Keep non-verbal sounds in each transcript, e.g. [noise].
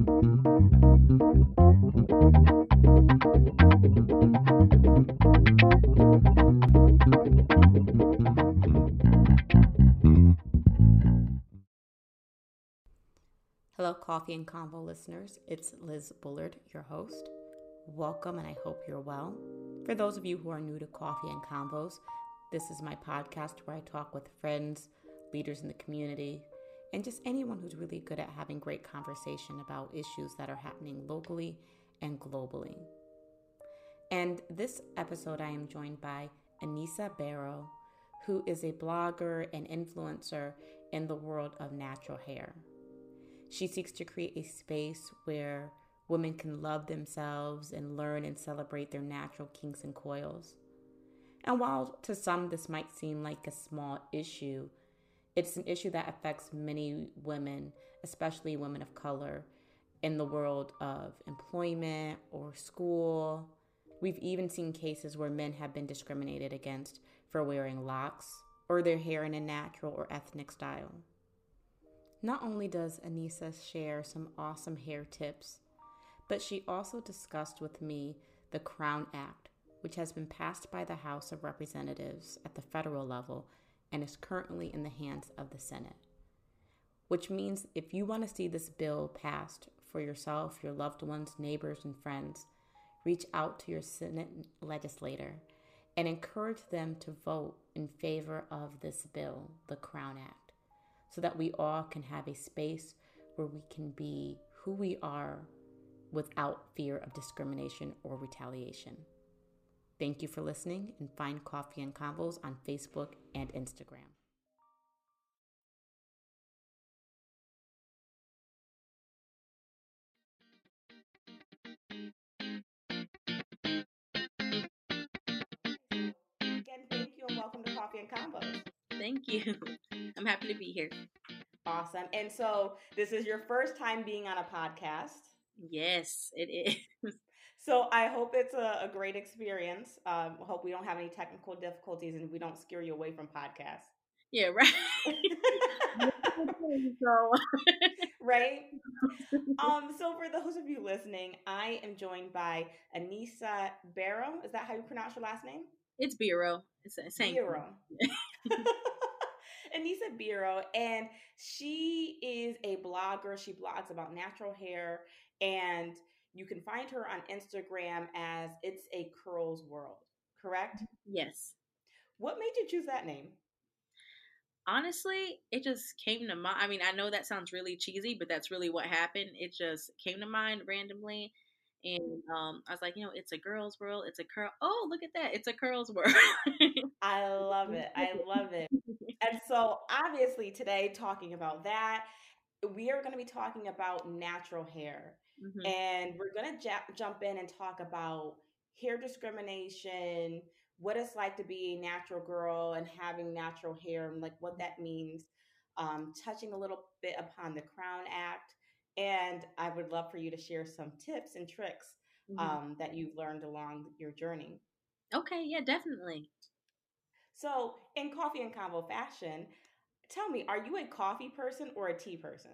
Hello, Coffee and Convo listeners. It's Liz Bullard, your host. Welcome, and I hope you're well. For those of you who are new to Coffee and Convos, this is my podcast where I talk with friends, leaders in the community, and just anyone who's really good at having great conversation about issues that are happening locally and globally. And this episode, I am joined by Anissa Barrow, who is a blogger and influencer in the world of natural hair. She seeks to create a space where women can love themselves and learn and celebrate their natural kinks and coils. And while to some this might seem like a small issue, it's an issue that affects many women, especially women of color, in the world of employment or school. We've even seen cases where men have been discriminated against for wearing locks or their hair in a natural or ethnic style. Not only does Anissa share some awesome hair tips, but she also discussed with me the Crown Act, which has been passed by the House of Representatives at the federal level and is currently in the hands of the Senate. Which means if you want to see this bill passed for yourself, your loved ones, neighbors, and friends, reach out to your Senate legislator and encourage them to vote in favor of this bill, the Crown Act so that we all can have a space where we can be who we are without fear of discrimination or retaliation. Thank you for listening and find Coffee and Convos on Facebook and Instagram. Again, thank you and welcome to Coffee and Convos. Thank you. [laughs] I'm happy to be here. Awesome. And so this is your first time being on a podcast. Yes, it is. [laughs] So I hope it's a, a great experience. Um, hope we don't have any technical difficulties and we don't scare you away from podcasts. Yeah, right. [laughs] [laughs] right. Um, so for those of you listening, I am joined by Anissa Barrow. Is that how you pronounce your last name? It's Biro. It's the same. Biro. [laughs] Anissa Biro, and she is a blogger. She blogs about natural hair, and you can find her on Instagram as It's a Curls World, correct? Yes. What made you choose that name? Honestly, it just came to mind. I mean, I know that sounds really cheesy, but that's really what happened. It just came to mind randomly. And um, I was like, you know, it's a girl's world. It's a curl. Oh, look at that! It's a curls world. I love it. I love it. [laughs] And so, obviously, today talking about that, we are going to be talking about natural hair, mm-hmm. and we're going to j- jump in and talk about hair discrimination, what it's like to be a natural girl and having natural hair, and like what that means. Um, touching a little bit upon the Crown Act and I would love for you to share some tips and tricks mm-hmm. um, that you've learned along your journey. Okay, yeah, definitely. So, in coffee and convo fashion, tell me, are you a coffee person or a tea person?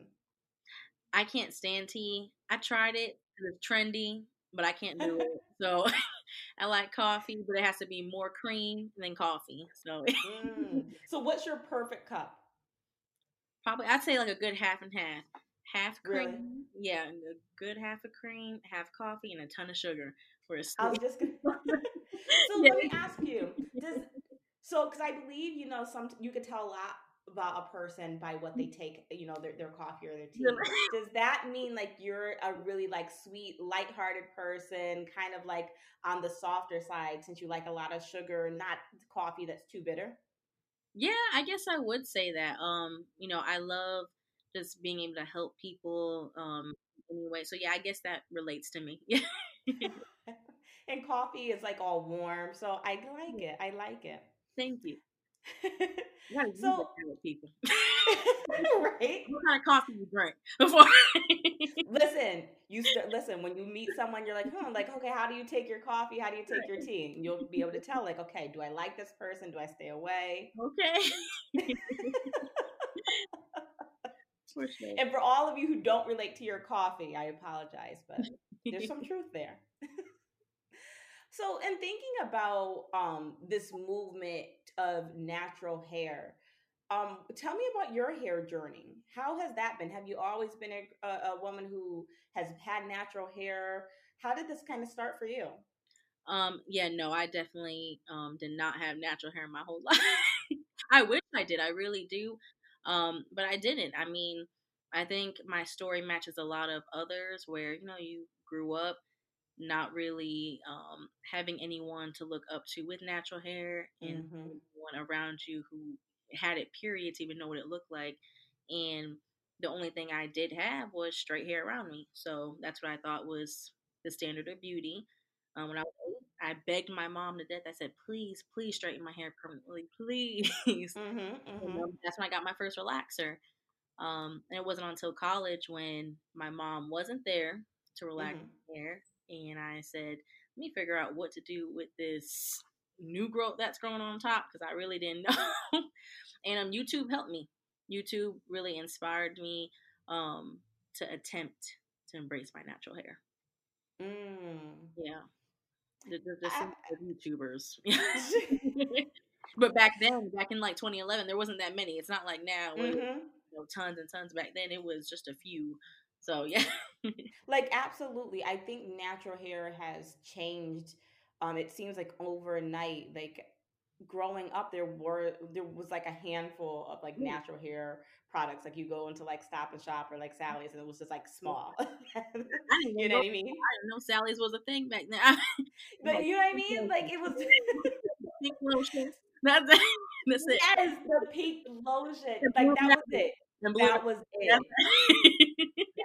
I can't stand tea. I tried it; it's trendy, but I can't do it. [laughs] So, [laughs] I like coffee, but it has to be more cream than coffee. So, [laughs] mm. so what's your perfect cup? Probably, I'd say like a good half and half half cream. Really? Yeah, a good half of cream, half coffee, and a ton of sugar for a I was just gonna. so yeah. let me ask you: Does so? Because I believe you know some you could tell a lot about a person by what they take, you know, their, their coffee or their tea. [laughs] Does that mean like you're a really like sweet, lighthearted person, kind of like on the softer side since you like a lot of sugar, not coffee that's too bitter? Yeah, I guess I would say that. Um, you know, I love just being able to help people um anyway. So yeah, I guess that relates to me. [laughs] and coffee is like all warm, so I like [laughs] it. I like it. Thank you. [laughs] so people, [laughs] right? What kind of coffee you drink [laughs] before? listen, you st- listen when you meet someone, you're like, hmm, like, okay, how do you take your coffee? How do you take your tea? And you'll be able to tell, like, okay, do I like this person? Do I stay away? Okay. For sure. And for all of you who don't relate to your coffee, I apologize, but there's some truth there. So, in thinking about um, this movement of natural hair, um, tell me about your hair journey. How has that been? Have you always been a, a, woman who has had natural hair? How did this kind of start for you? Um, yeah, no, I definitely um, did not have natural hair my whole [laughs] life. I wish I did. I really do. Um, but I didn't. I mean, I think my story matches a lot of others where, you know, you grew up not really um, having anyone to look up to with natural hair and mm-hmm. anyone around you who had it, period, to even know what it looked like. And the only thing I did have was straight hair around me. So that's what I thought was the standard of beauty. Um, when I was eight, I begged my mom to death. I said, "Please, please straighten my hair permanently, [laughs] please." Mm-hmm, mm-hmm. that's when I got my first relaxer. Um, and it wasn't until college when my mom wasn't there to relax mm-hmm. my hair, and I said, "Let me figure out what to do with this new growth that's growing on top," because I really didn't [laughs] know. and um, YouTube helped me. YouTube really inspired me um, to attempt to embrace my natural hair. Mm. Yeah. Just, just I, YouTubers. [laughs] [laughs] but back then, back in like 2011, there wasn't that many. It's not like now mm-hmm. you know, tons and tons. Back then, it was just a few. So yeah. [laughs] like absolutely, I think natural hair has changed. Um, it seems like overnight, like growing up there were there was like a handful of like natural hair products like you go into like stop and shop or like sally's and it was just like small. [laughs] You know, what i mean? I didn't know sally's was a thing back then. [laughs] But you know what i mean? like it was pink lotion. That's, that's it. Yes the pink lotion. Like that was it. That was it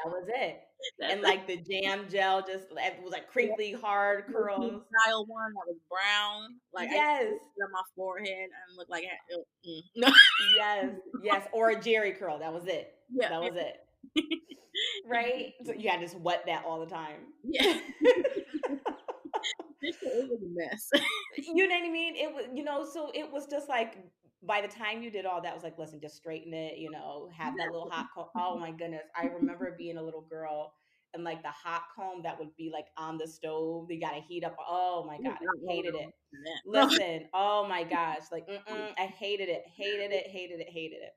that was it and like the jam gel just it was like crinkly hard curls. Style one that was brown, like yes, on my forehead and looked like mm. [laughs] yes, yes, or a Jheri curl. That was it. Yeah, that was it. [laughs] right? So you had to just wet that all the time. Yeah. [laughs] it was a mess. you know what I mean? It was, you know, so it was just like by the time you did all that, was like, listen, just straighten it, you know, have that little hot comb. Oh my goodness. I remember being a little girl and like the hot comb that would be like on the stove. You got to heat up. Oh my God. I hated it. [laughs] Listen. Oh my gosh. Like, I hated it, hated it, hated it, hated it.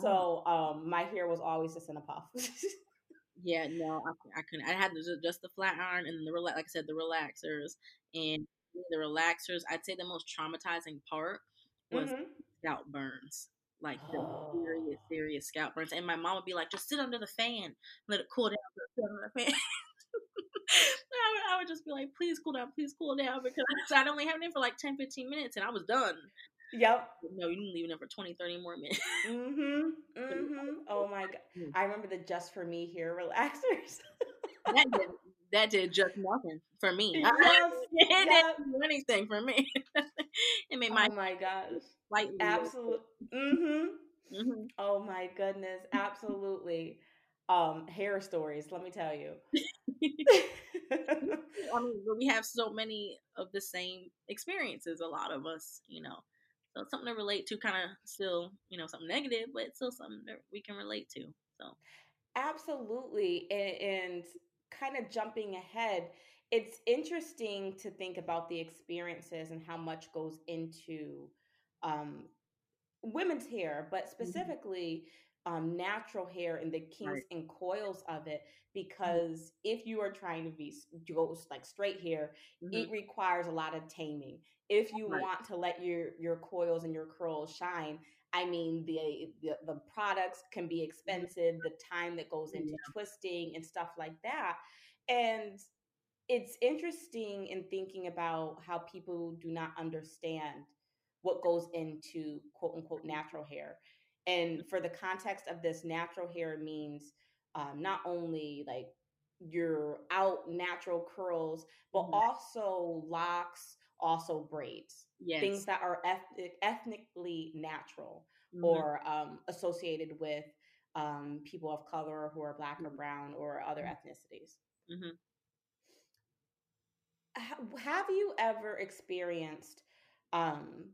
So um, my hair was always just in a puff. yeah, no, I, I, couldn't. I had just the flat iron and the relax. Like I said, the relaxers and the relaxers. I'd say the most traumatizing part was mm-hmm scalp burns, like oh. serious, serious scalp burns. And my mom would be like, just sit under the fan, let it cool down, sit under the fan. [laughs] I, would, I would just be like, please cool down, please cool down, because I'd only have it in for like 10, 15 minutes and I was done. Yep. No, you didn't leave it in for 20, 30 more minutes. mm-hmm. [laughs] Mm-hmm. Oh my God. I remember the Just For Me hair [laughs] relaxers. that, did, that did just nothing for me. Yes, [laughs] it yes. didn't do anything for me. [laughs] it made my oh my gosh slightly. Absolutely. Mm-hmm. Mm-hmm. Oh my goodness, absolutely. Um, hair stories. Let me tell you. [laughs] I mean, we have so many of the same experiences. A lot of us, you know, so something to relate to. Kind of still, you know, something negative, but still something that we can relate to. So, absolutely, and, and kind of jumping ahead it's interesting to think about the experiences and how much goes into um, women's hair, but mm-hmm. specifically um, natural hair and the kinks right. and coils of it. Mm-hmm. Because mm-hmm. if you are trying to be go like straight hair, mm-hmm. it requires a lot of taming. If you right. want to let your your coils and your curls shine, I mean the, the, the products can be mm-hmm. expensive. The time that goes into yeah. twisting and stuff like that, and it's interesting in thinking about how people do not understand what goes into quote unquote natural hair. And for the context of this, natural hair means um, not only like your out natural curls, but mm-hmm. also locks, also braids. Yes. Things that are ethnic, ethnically natural mm-hmm. or um, associated with um, people of color who are black or brown or other mm-hmm. ethnicities. Mm-hmm. Have you ever experienced um,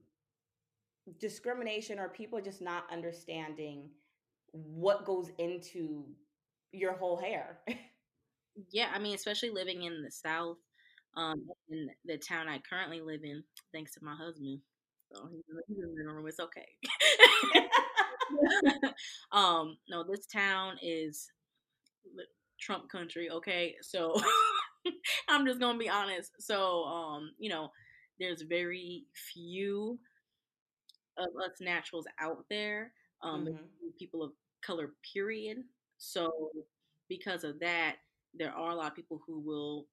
discrimination or people just not understanding what goes into your whole hair. [laughs] yeah, I mean, especially living in the South, um, in the town I currently live in, thanks to my husband. So he's in the living room. It's okay. [laughs] um, no, this town is Trump country. Okay, so [laughs] I'm just gonna be honest. So, um, you know, there's very few of us naturals out there. Um, mm-hmm. people of color, period. So, because of that, there are a lot of people who will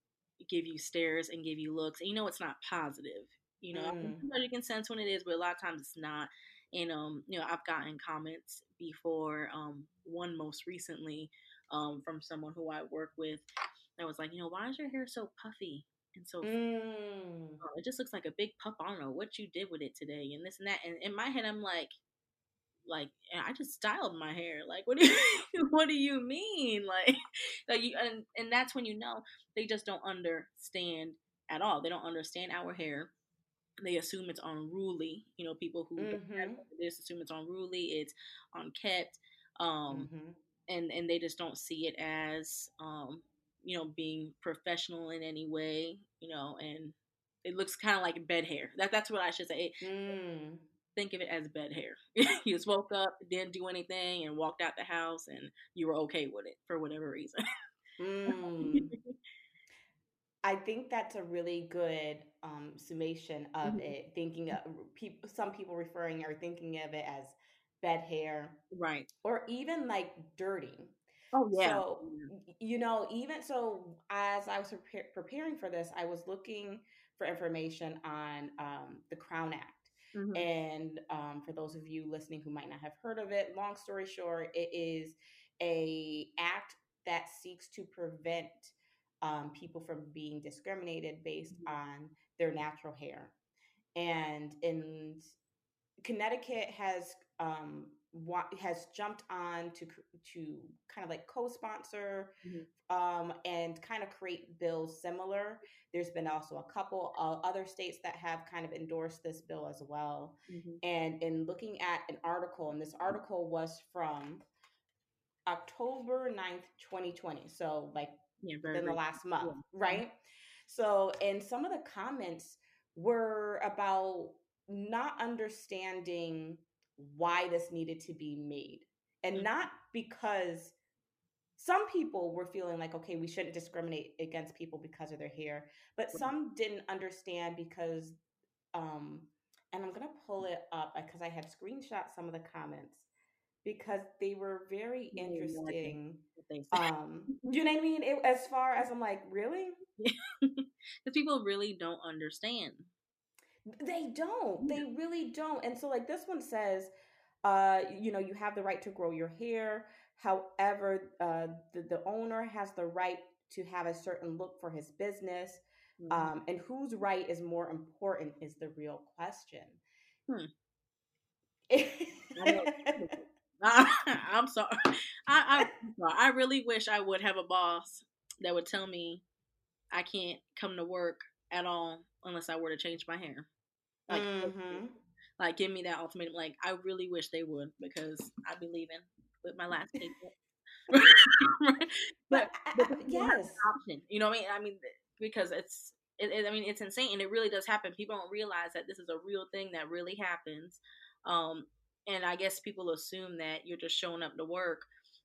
give you stares and give you looks, and you know it's not positive. You know, mm. you can sense when it is, but a lot of times it's not. And um, you know, I've gotten comments before. Um, one most recently, um, from someone who I work with, that was like, you know, why is your hair so puffy and so mm. oh, it just looks like a big puff. I don't know what you did with it today, and this and that. And in my head, I'm like, like I just styled my hair. Like, what do you, [laughs] what do you mean? Like, [laughs] like you, and and that's when you know they just don't understand at all. They don't understand our hair they assume it's unruly. You know, people who mm-hmm. this assume it's unruly, it's unkept, um, mm-hmm. and and they just don't see it as um, you know being professional in any way. You know, and it looks kind of like bed hair. That that's what I should say. Mm. Think of it as bed hair. [laughs] you just woke up, didn't do anything, and walked out the house, and you were okay with it for whatever reason. mm. [laughs] I think that's a really good um, summation of mm-hmm. it. Thinking of people, some people referring or thinking of it as bed hair, right, or even like dirty. Oh yeah. So you know, even so, as I was pre- preparing for this, I was looking for information on um, the Crown Act. Mm-hmm. And um, for those of you listening who might not have heard of it, long story short, it is a act that seeks to prevent um, people from being discriminated based mm-hmm. on their natural hair. And in Connecticut has um, has jumped on to to kind of like co-sponsor mm-hmm. um, and kind of create bills similar. There's been also a couple of other states that have kind of endorsed this bill as well. Mm-hmm. And in looking at an article, and this article was from October 9th, 2020. So like yeah, very, than the last month, yeah. right? So, and some of the comments were about not understanding why this needed to be made. And mm-hmm. not because some people were feeling like, okay, we shouldn't discriminate against people because of their hair, but some didn't understand because, um, and I'm going to pull it up because I had screenshot some of the comments because they were very interesting. Um, [laughs] do you know what I mean? It, as far as I'm like, really? Because [laughs] people really don't understand. They don't. They really don't. And so, like this one says, uh, you know, you have the right to grow your hair. However, uh, the, the owner has the right to have a certain look for his business. Mm-hmm. Um, and whose right is more important is the real question. Hmm. [laughs] [laughs] I'm sorry. I, I I really wish I would have a boss that would tell me I can't come to work at all unless I were to change my hair. Like, mm-hmm. like give me that ultimatum. Like, I really wish they would because I'd be leaving with my last paycheck. [laughs] but, but yes, option. You know what I mean? I mean because it's. It, it, I mean, it's insane, and it really does happen. People don't realize that this is a real thing that really happens. Um, and I guess people assume that you're just showing up to work,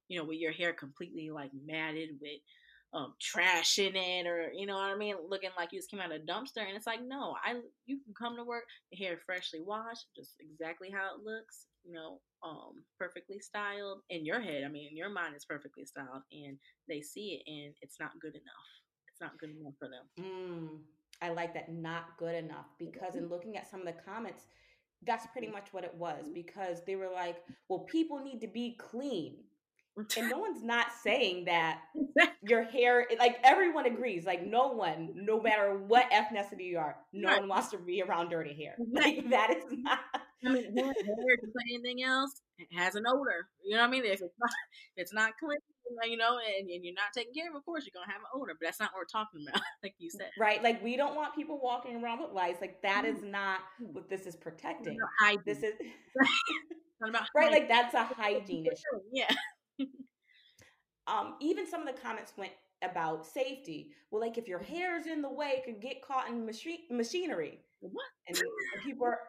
you know, with your hair completely like matted with um, trash in it, or you know what I mean, looking like you just came out of a dumpster. And it's like, no, I you can come to work, your hair freshly washed, just exactly how it looks, you know, um, perfectly styled. In your head, I mean, your mind, is perfectly styled, and they see it, and it's not good enough. It's not good enough for them. Mm, I like that. Not good enough because in looking at some of the comments that's pretty mm-hmm. much what it was mm-hmm. because they were like, well, people need to be clean. And [laughs] no one's not saying that your hair, like everyone agrees, like no one, no matter what ethnicity you are, no right. one wants to be around dirty hair. [laughs] Like that is not. I mean, hair, put anything else, it has an odor. You know what I mean? If it's not, if it's not clean, you know, and, and you're not taking care of, of course, you're gonna have an odor. But that's not what we're talking about, [laughs] like you said. Right? Like we don't want people walking around with lice. Like that is mm-hmm. not mm-hmm. what this is protecting. This is [laughs] [laughs] right. hygiene. Like that's a hygiene issue. Yeah. Um, even some of the comments went about safety. Well, like if your mm-hmm. hair is in the way, it could get caught in machine machinery. What? And, and people are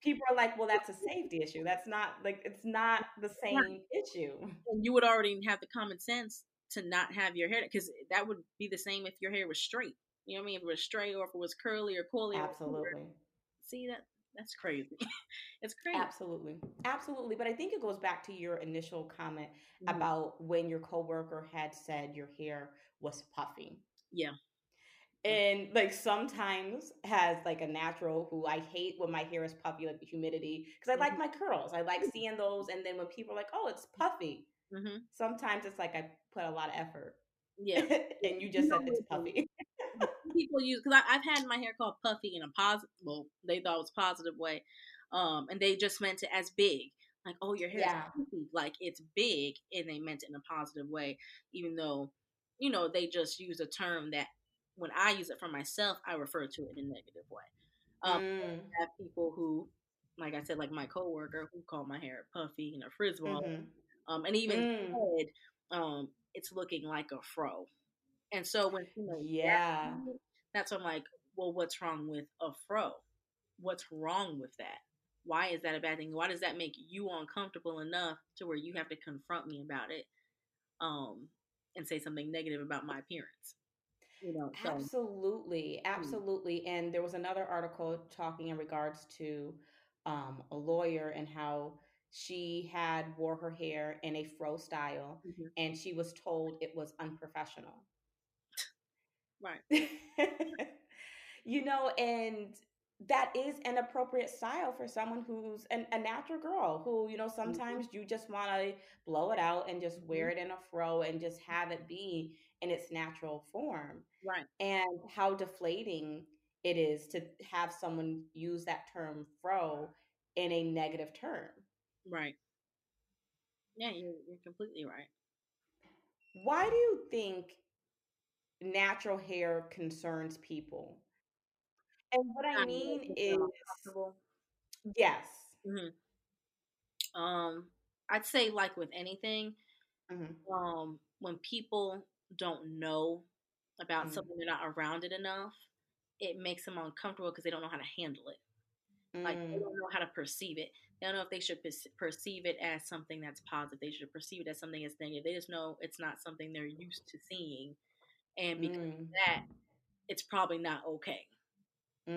people are like, well, that's a safety issue. That's not like it's not the same issue. And you would already have the common sense to not have your hair because that would be the same if your hair was straight. You know what I mean? If it was straight or if it was curly or coily. Absolutely. See that? That's crazy. [laughs] it's crazy. Absolutely. Absolutely. But I think it goes back to your initial comment Mhm. about when your coworker had said your hair was puffy. Yeah. And like sometimes has like a natural who I hate when my hair is puffy, like the humidity, because I like my curls. I like seeing those. And then when people are like, oh, it's puffy, hmm sometimes it's like I put a lot of effort. Yeah. [laughs] and you just said it's puffy. People use because I've had my hair called puffy in a positive. Well, they thought it was a positive way, um, and they just meant it as big. Like, oh, your hair Yeah. is puffy, like it's big, and they meant it in a positive way, even though, you know, they just use a term that when I use it for myself, I refer to it in a negative way. Um, Mm, I have people who, like I said, like my coworker who called my hair puffy and a frizz ball, mhm. um, and even Mm. said, um, it's looking like a fro. And so when you know Yeah. that's when I'm like, well, what's wrong with a fro? What's wrong with that? Why is that a bad thing? Why does that make you uncomfortable enough to where you have to confront me about it, um, and say something negative about my appearance? You know, so Absolutely, absolutely. And there was another article talking in regards to um, a lawyer and how she had wore her hair in a fro style, Mhm. and she was told it was unprofessional. right, [laughs] you know, and that is an appropriate style for someone who's an, a natural girl who, you know, mm-hmm. sometimes you just want to blow it out and just wear mm-hmm. it in a fro and just have it be in its natural form. right, And how deflating it is to have someone use that term fro in a negative term. right. Yeah, you're, you're completely right. Why do you think natural hair concerns people? And what I mean is, yes. hmm Um, I'd say like with anything, Mhm. um, when people don't know about Mhm. something, they're not around it enough, it makes them uncomfortable because they don't know how to handle it. Like they Mm, don't know how to perceive it. They don't know if they should perce- perceive it as something that's positive. They should perceive it as something that's negative. They just know it's not something they're used to seeing, and because of mm, that, it's probably not okay.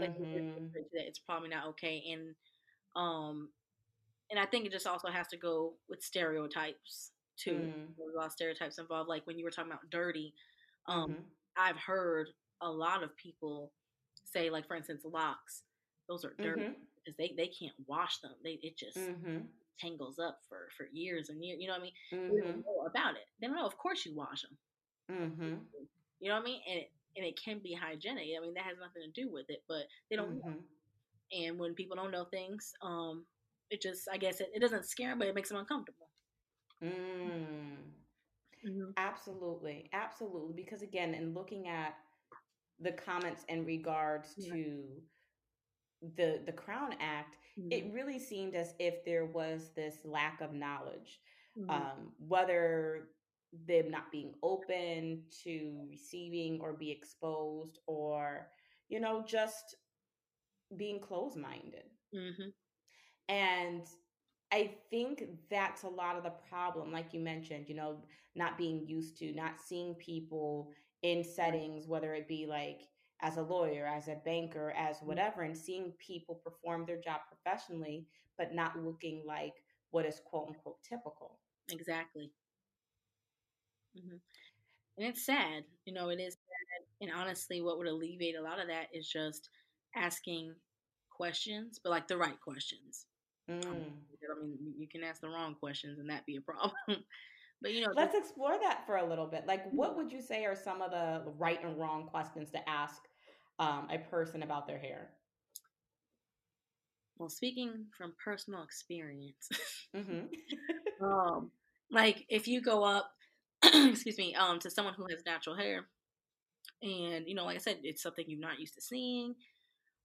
Like they just mhm, refer to that it's probably not okay, and um, and I think it just also has to go with stereotypes too. mm, There's a lot of stereotypes involved. Like when you were talking about dirty, um, mhm, I've heard a lot of people say, like for instance, locks. Those are dirty mhm, because they, they can't wash them. They it just mhm, tangles up for for years and years. You know what I mean? They don't know about it. They don't know. Of course, you wash them. You know what I mean? And it, and it can be hygienic. I mean, that has nothing to do with it, but they don't mhm. And when people don't know things, um, it just I guess it, it doesn't scare them, but it makes them uncomfortable. Mm. Mm-hmm. Absolutely, absolutely. Because again, in looking at the comments in regards Yeah. to the the Crown Act, it really seemed as if there was this lack of knowledge, Mhm. um, whether them not being open to receiving or be exposed, or you know, just being closed minded. hmm And I think that's a lot of the problem, like you mentioned, you know, not being used to, not seeing people in settings, whether it be like as a lawyer, as a banker, as whatever, and seeing people perform their job professionally, but not looking like what is quote unquote typical. Exactly. Hmm And it's sad. You know, it is sad. And honestly, what would alleviate a lot of that is just asking questions, but like the right questions. Mm. I mean, you, can ask the wrong questions and that be a [laughs] problem. but you know, Let's explore that for a little bit. Like, what would you say are some of the right and wrong questions to ask um, a person about their hair? well, speaking from personal experience, hmm [laughs] um, like if you go up, [clears throat] excuse me, um, to someone who has natural hair, and you know, like I said, it's something you're not used to seeing,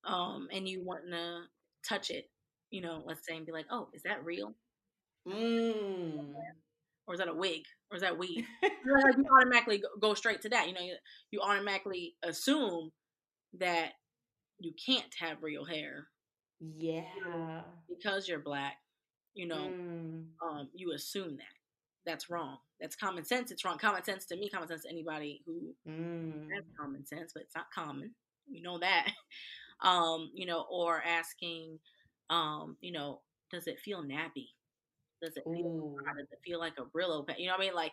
um, and you want to touch it you know, let's say and be like, oh, is that real? Mm. [laughs] Or is that a wig? Or is that weed? [laughs] like you automatically go straight to that. You know, you, you automatically assume that you can't have real hair. Yeah. Because you're black, you know, mm. um, you assume that. That's wrong. That's common sense. It's wrong. Common sense to me, common sense to anybody who mm. has common sense, but it's not common. We know that. [laughs] Um, you know, or asking, um, you know, does it feel nappy? Does it feel does it feel like a Brillo pad? You know what I mean? Like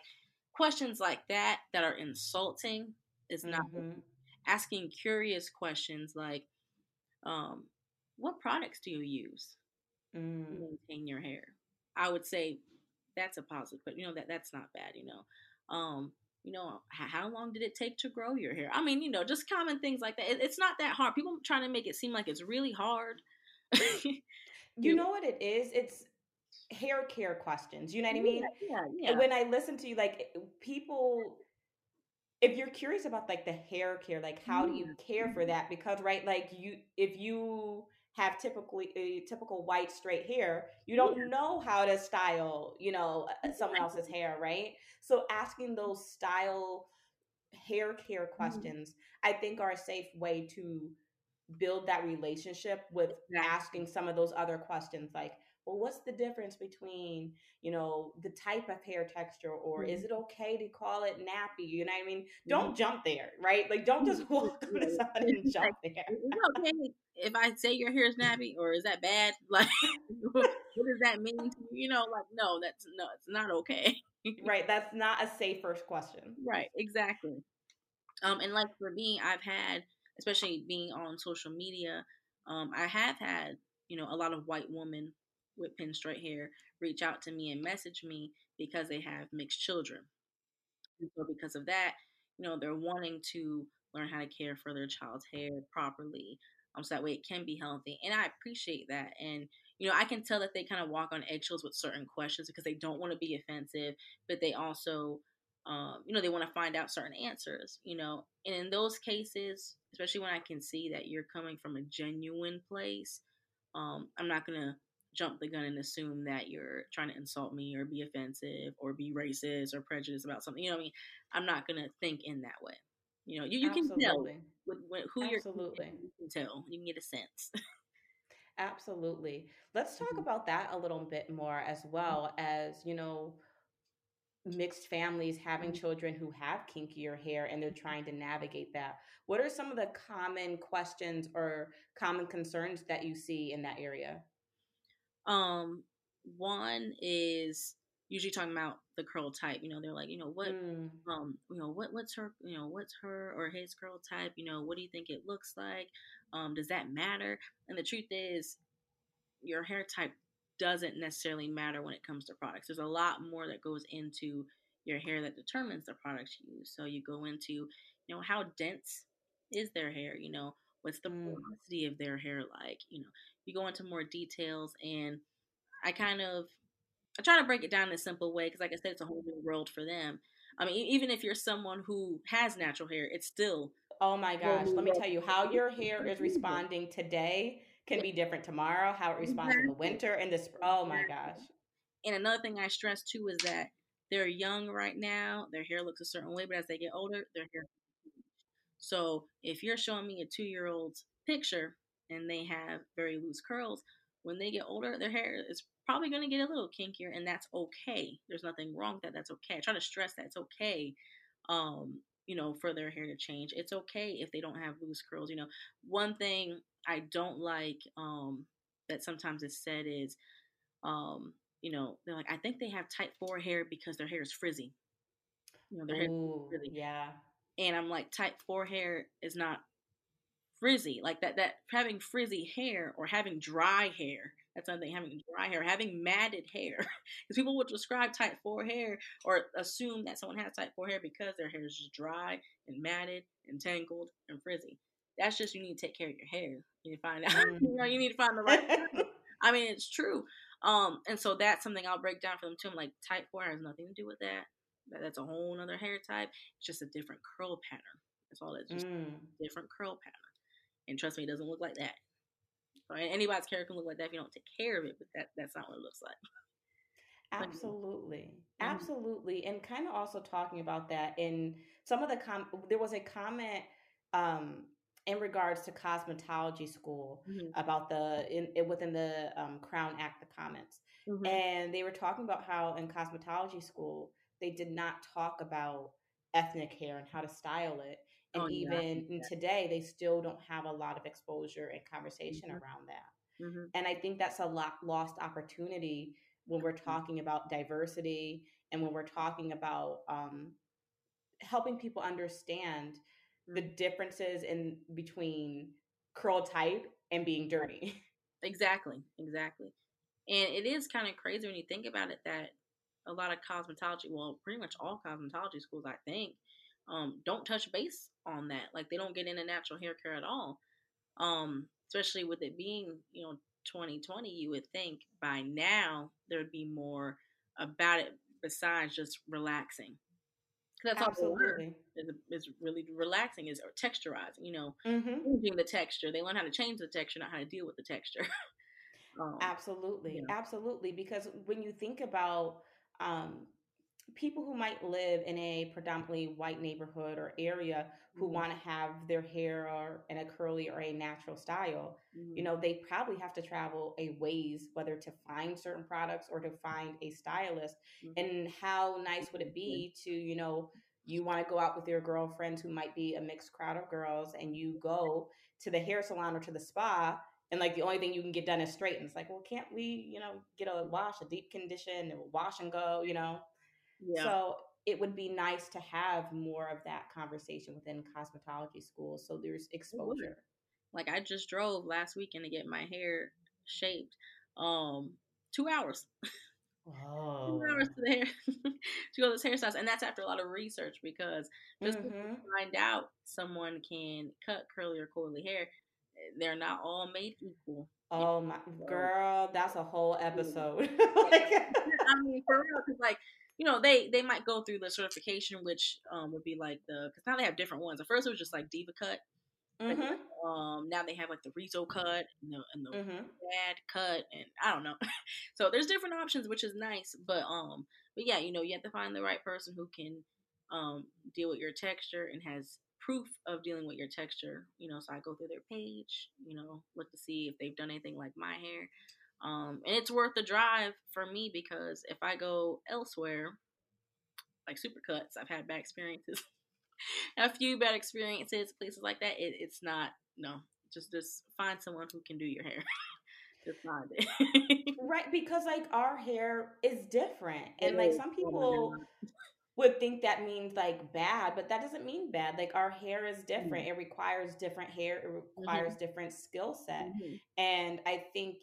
questions like that that are insulting is not mm-hmm. asking curious questions like, um, what products do you use mm. to maintain your hair? I would say that's a positive, but you know that that's not bad. You know, um, you know, how long did it take to grow your hair? I mean, you know, just common things like that. It, it's not that hard. People trying to make it seem like it's really hard. [laughs] you know what it is? It's hair care questions. You know what I mean? Yeah, yeah. When I listen to you, like people, if you're curious about like the hair care, like how do you care for that? Because right, like you, if you have typically a typical white straight hair, you don't know how to style, you know, someone else's hair, right? So asking those style hair care mm-hmm. questions, mm-hmm. I think are a safe way to build that relationship with asking some of those other questions like well what's the difference between you know the type of hair texture or mm-hmm. is it okay to call it nappy you know what i mean don't mm-hmm. jump there right like don't just [laughs] walk up to somebody and jump there okay if i say your hair is nappy or is that bad [laughs] like what does that mean to you you know like no that's no it's not okay right that's not a safe first question right exactly um and like for me i've had especially being on social media um i have had you know a lot of white women with pin straight hair reach out to me and message me because they have mixed children. And so because of that, you know, they're wanting to learn how to care for their child's hair properly. Um, so that way it can be healthy. And I appreciate that. And, you know, I can tell that they kind of walk on eggshells with certain questions because they don't want to be offensive, but they also, um, you know, they want to find out certain answers, you know. And in those cases, especially when I can see that you're coming from a genuine place, um, I'm not going to jump the gun and assume that you're trying to insult me or be offensive or be racist or prejudiced about something. You know what I mean? I'm not gonna think in that way. You know, you, you can tell with, with who Absolutely. you're. You can tell. You can get a sense. Absolutely. Let's talk mm-hmm. about that a little bit more as well as you know mixed families having mm-hmm. children who have kinkier hair and they're trying to navigate that. What are some of the common questions or common concerns that you see in that area? Um, one is usually talking about the curl type. You know, they're like, you know, what, mm. um, you know, what, what's her, you know, what's her or his curl type? You know, what do you think it looks like? Um, does that matter? And the truth is, your hair type doesn't necessarily matter when it comes to products. There's a lot more that goes into your hair that determines the products you use. So you go into, you know, how dense is their hair? You know, what's the mm. porosity of their hair like? You know, you go into more details and I kind of I try to break it down in a simple way because like I said it's a whole new world for them. I mean even if you're someone who has natural hair, it's still Oh my gosh, let me tell you how your hair is mm-hmm. responding today can be different tomorrow, how it responds in the winter and this oh my gosh. And another thing I stress too is that they're young right now, their hair looks a certain way, but as they get older, their hair so if you're showing me a two year old's picture and they have very loose curls, when they get older, their hair is probably going to get a little kinkier, and that's okay. There's nothing wrong with that. That's okay. I try to stress that it's okay. Um, you know, for their hair to change. It's okay if they don't have loose curls. You know, one thing I don't like um, that sometimes is said is, um, you know, they're like, I think they have type four hair because their hair is frizzy. You know, their Ooh, hair frizzy. Yeah. And I'm like, type four hair is not frizzy like that that having frizzy hair or having dry hair that's another thing having dry hair. Having matted hair [laughs] because people would describe type 4 hair or assume that someone has type 4 hair because their hair is just dry and matted and tangled and frizzy. That's just you need to take care of your hair. You need to find [laughs] out you know you need to find the right [laughs] i mean it's true. Um and so that's something i'll break down for them too. I'm like type 4 has nothing to do with that. That's a whole other hair type. It's just a different curl pattern. That's all it's just mm. different curl pattern. And trust me, it doesn't look like that. Anybody's hair can look like that if you don't take care of it, but that that's not what it looks like. Absolutely. Absolutely. And kind of also talking about that in some of the com there was a comment um in regards to cosmetology school mm-hmm. about the in, in, within the um, Crown Act the comments. Mm-hmm. And they were talking about how in cosmetology school they did not talk about ethnic hair and how to style it. And oh, even yeah. today, they still don't have a lot of exposure and conversation mm-hmm. around that. Mm-hmm. And I think that's a lot lost opportunity when we're mm-hmm. talking about diversity and when we're talking about um, helping people understand the mm-hmm. differences in between curl type and being dirty. [laughs] Exactly, exactly. And it is kind of crazy when you think about it that a lot of cosmetology, well, pretty much all cosmetology schools, I think, um, don't touch base on that. Like they don't get into natural hair care at all. Um, especially with it being, you know, 2020, you would think by now there'd be more about it besides just relaxing. That's Absolutely. all is, is really relaxing is or texturizing, you know, mm-hmm. changing the texture. They learn how to change the texture, not how to deal with the texture. [laughs] um, absolutely, yeah. absolutely. Because when you think about um, people who might live in a predominantly white neighborhood or area who mm-hmm. want to have their hair or in a curly or a natural style mm-hmm. you know they probably have to travel a ways whether to find certain products or to find a stylist mm-hmm. and how nice would it be to you know you want to go out with your girlfriends who might be a mixed crowd of girls and you go to the hair salon or to the spa and like the only thing you can get done is straighten it's like well can't we you know get a wash a deep condition wash and go you know yeah. So it would be nice to have more of that conversation within cosmetology schools so there's exposure. Like I just drove last weekend to get my hair shaped. Um, two hours. Oh. [laughs] two hours to the hair [laughs] to go to this hairstylist, and that's after a lot of research because just mm-hmm. to find out someone can cut curly or coily hair, they're not all made equal. Oh my girl, that's a whole episode. [laughs] like, I mean, for real, because like you know, they they might go through the certification, which um would be like the because now they have different ones. At first, it was just like DevaCut. Mm-hmm. um, now they have like the Rezo cut and the, and the mm-hmm. bad cut, and I don't know. [laughs] so there's different options, which is nice. But um, but yeah, you know, you have to find the right person who can um deal with your texture and has proof of dealing with your texture. You know, so I go through their page, you know, look to see if they've done anything like my hair. Um, and it's worth the drive for me because if I go elsewhere, like Supercuts, I've had bad experiences. [laughs] a few bad experiences, places like that. It, it's not no. Just just find someone who can do your hair. [laughs] just find it. [laughs] right, because like our hair is different, and it like some people. would think that means like bad, but that doesn't mean bad. Like our hair is different. Mm-hmm. It requires different hair. It requires mm-hmm. different skill set. Mm-hmm. And I think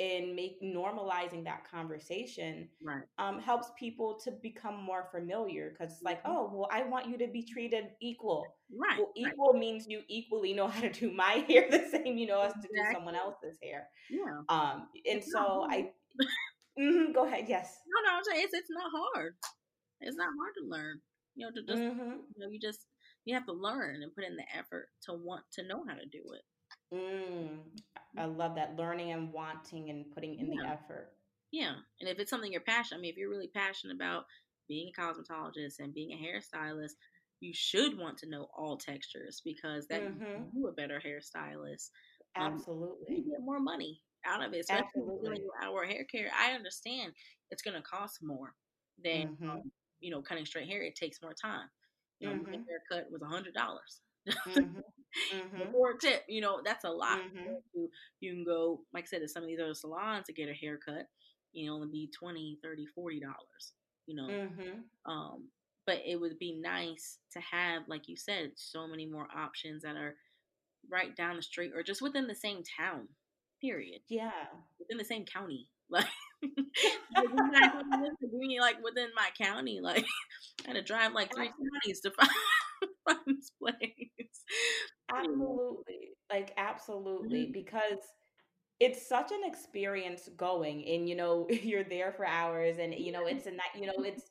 and make normalizing that conversation right. um, helps people to become more familiar because it's like mm-hmm. oh well i want you to be treated equal right well equal right. means you equally know [laughs] how to do my hair the same you know as exactly. to do someone else's hair yeah um and it's so i [laughs] mm-hmm, go ahead yes no no i'm saying it's, it's not hard it's not hard to learn you know to just mm-hmm. you know you just you have to learn and put in the effort to want to know how to do it Mm, I love that learning and wanting and putting in yeah. the effort. Yeah, and if it's something you're passionate, I mean, if you're really passionate about being a cosmetologist and being a hairstylist, you should want to know all textures because that mm-hmm. you a better hairstylist. Um, Absolutely, you get more money out of it. Especially Absolutely, our hair care. I understand it's going to cost more than mm-hmm. um, you know cutting straight hair. It takes more time. You know, mm-hmm. my haircut was a hundred dollars. Mm-hmm. [laughs] mm-hmm. Or tip, you know, that's a lot. Mm-hmm. You, you can go, like I said, to some of these other salons to get a haircut, you know, only be 20 30 40 dollars, you know. Mm-hmm. Um, but it would be nice to have, like you said, so many more options that are right down the street or just within the same town. Period. Yeah. Within the same county. [laughs] Like [laughs] like within my county, like I had to drive like three counties to find, find this place. Absolutely. Like absolutely. Mm-hmm. Because it's such an experience going and you know, [laughs] you're there for hours and you know, it's a night, you know, it's